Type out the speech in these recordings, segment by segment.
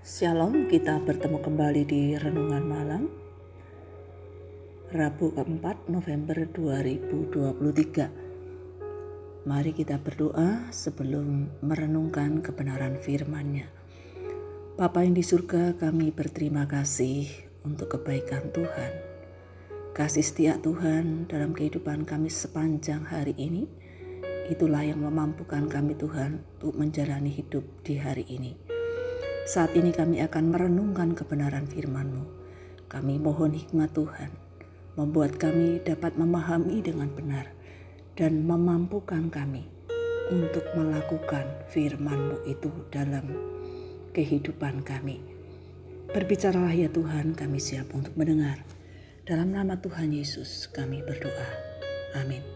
Shalom, kita bertemu kembali di Renungan Malam Rabu keempat November 2023 Mari kita berdoa sebelum merenungkan kebenaran firman-Nya. Bapa yang di surga kami berterima kasih untuk kebaikan Tuhan. Kasih setia Tuhan dalam kehidupan kami sepanjang hari ini. Itulah yang memampukan kami Tuhan untuk menjalani hidup di hari ini. Saat ini kami akan merenungkan kebenaran firman-Mu. Kami mohon hikmat Tuhan, membuat kami dapat memahami dengan benar dan memampukan kami untuk melakukan firman-Mu itu dalam kehidupan kami. Berbicaralah ya Tuhan, kami siap untuk mendengar. Dalam nama Tuhan Yesus kami berdoa. Amin.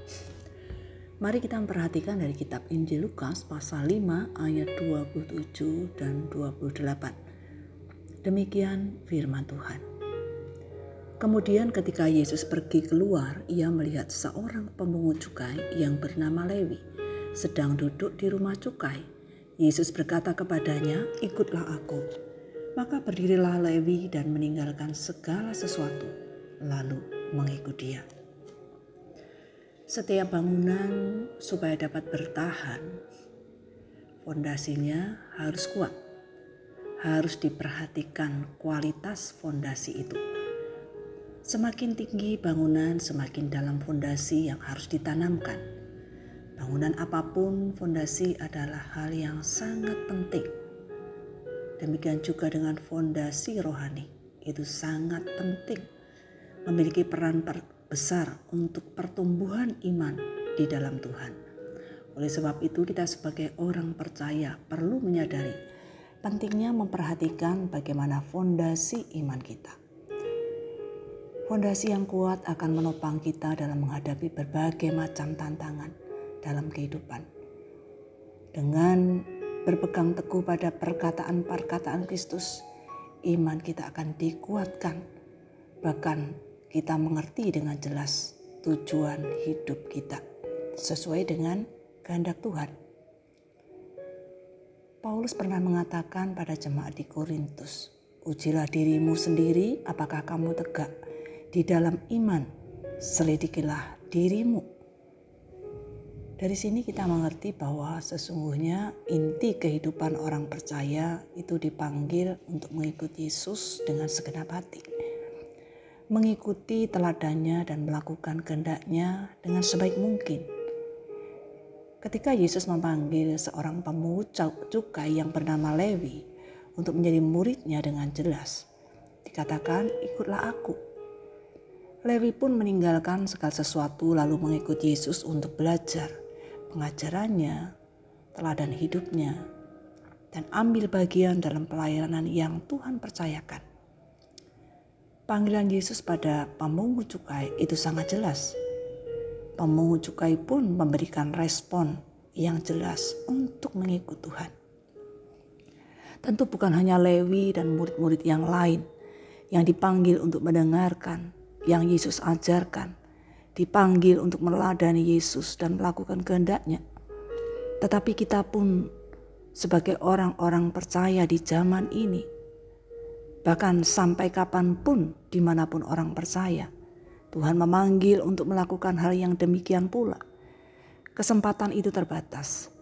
Mari kita memperhatikan dari kitab Injil Lukas pasal 5 ayat 27 dan 28. Demikian firman Tuhan. Kemudian ketika Yesus pergi keluar, ia melihat seorang pemungut cukai yang bernama Lewi sedang duduk di rumah cukai. Yesus berkata kepadanya, "Ikutlah aku." Maka berdirilah Lewi dan meninggalkan segala sesuatu, lalu mengikut dia. Setiap bangunan supaya dapat bertahan, fondasinya harus kuat. Harus diperhatikan kualitas fondasi itu. Semakin tinggi bangunan, semakin dalam fondasi yang harus ditanamkan. Bangunan apa pun, fondasi adalah hal yang sangat penting. Demikian juga dengan fondasi rohani, itu sangat penting memiliki peran besar untuk pertumbuhan iman di dalam Tuhan. Oleh sebab itu, kita sebagai orang percaya perlu menyadari pentingnya memperhatikan bagaimana fondasi iman kita. Fondasi yang kuat akan menopang kita dalam menghadapi berbagai macam tantangan dalam kehidupan. Dengan berpegang teguh pada perkataan-perkataan Kristus, iman kita akan dikuatkan, bahkan kita mengerti dengan jelas tujuan hidup kita sesuai dengan kehendak Tuhan. Paulus pernah mengatakan pada jemaat di Korintus, "Ujilah dirimu sendiri apakah kamu tegak di dalam iman, selidikilah dirimu." Dari sini kita mengerti bahwa sesungguhnya inti kehidupan orang percaya itu dipanggil untuk mengikuti Yesus dengan segenap hati mengikuti teladannya dan melakukan kehendaknya dengan sebaik mungkin. Ketika Yesus memanggil seorang pemungut cukai yang bernama Lewi untuk menjadi muridnya dengan jelas, dikatakan ikutlah aku. Lewi pun meninggalkan segala sesuatu lalu mengikut Yesus untuk belajar pengajarannya, teladan hidupnya, dan ambil bagian dalam pelayanan yang Tuhan percayakan. Panggilan Yesus pada pemungut cukai itu sangat jelas. Pemungut cukai pun memberikan respon yang jelas untuk mengikut Tuhan. Tentu bukan hanya Lewi dan murid-murid yang lain yang dipanggil untuk mendengarkan yang Yesus ajarkan, dipanggil untuk meladani Yesus dan melakukan kehendaknya. Tetapi kita pun sebagai orang-orang percaya di zaman ini Bahkan sampai kapan pun, di mana pun orang percaya, Tuhan memanggil untuk melakukan hal yang demikian pula. Kesempatan itu terbatas.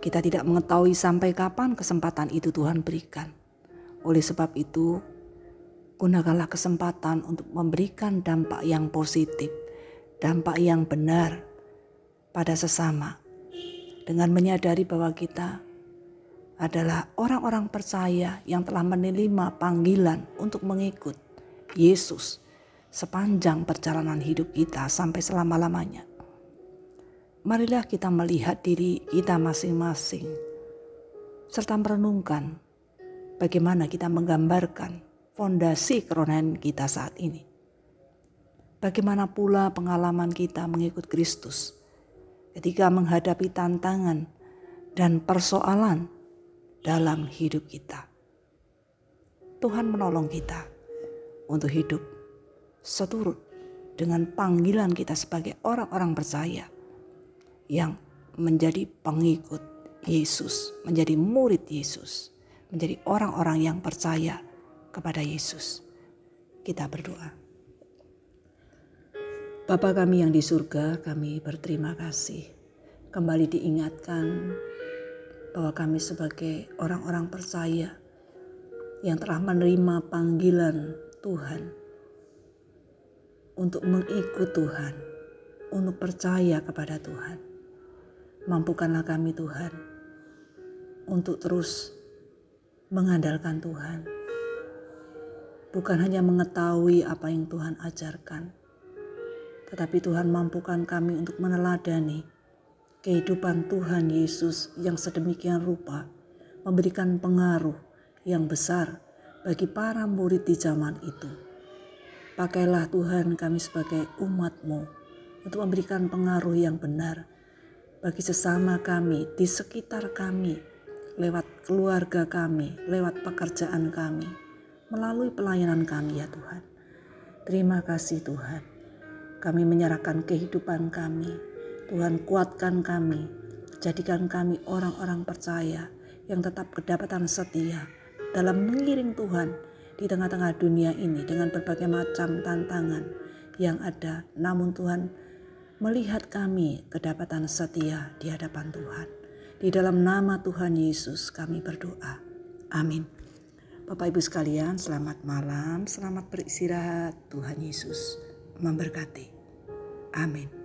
Kita tidak mengetahui sampai kapan kesempatan itu Tuhan berikan. Oleh sebab itu, gunakanlah kesempatan untuk memberikan dampak yang positif, dampak yang benar pada sesama, dengan menyadari bahwa kita adalah orang-orang percaya yang telah menerima panggilan untuk mengikut Yesus sepanjang perjalanan hidup kita sampai selama-lamanya. Marilah kita melihat diri kita masing-masing serta merenungkan bagaimana kita menggambarkan fondasi kerohanian kita saat ini. Bagaimana pula pengalaman kita mengikut Kristus ketika menghadapi tantangan dan persoalan dalam hidup kita. Tuhan menolong kita untuk hidup seturut dengan panggilan kita sebagai orang-orang percaya yang menjadi pengikut Yesus, menjadi murid Yesus, menjadi orang-orang yang percaya kepada Yesus. Kita berdoa. Bapa kami yang di surga, kami berterima kasih. Kembali diingatkan bahwa kami sebagai orang-orang percaya yang telah menerima panggilan Tuhan untuk mengikut Tuhan, untuk percaya kepada Tuhan. Mampukanlah kami Tuhan untuk terus mengandalkan Tuhan. Bukan hanya mengetahui apa yang Tuhan ajarkan, tetapi Tuhan mampukan kami untuk meneladani kehidupan Tuhan Yesus yang sedemikian rupa memberikan pengaruh yang besar bagi para murid di zaman itu. Pakailah Tuhan kami sebagai umatmu untuk memberikan pengaruh yang benar bagi sesama kami, di sekitar kami, lewat keluarga kami, lewat pekerjaan kami, melalui pelayanan kami ya Tuhan. Terima kasih Tuhan. Kami menyerahkan kehidupan kami. Tuhan kuatkan kami. Jadikan kami orang-orang percaya yang tetap kedapatan setia dalam mengiring Tuhan di tengah-tengah dunia ini dengan berbagai macam tantangan yang ada. Namun Tuhan melihat kami kedapatan setia di hadapan Tuhan. Di dalam nama Tuhan Yesus kami berdoa. Amin. Bapak Ibu sekalian, selamat malam, selamat beristirahat. Tuhan Yesus memberkati. Amin.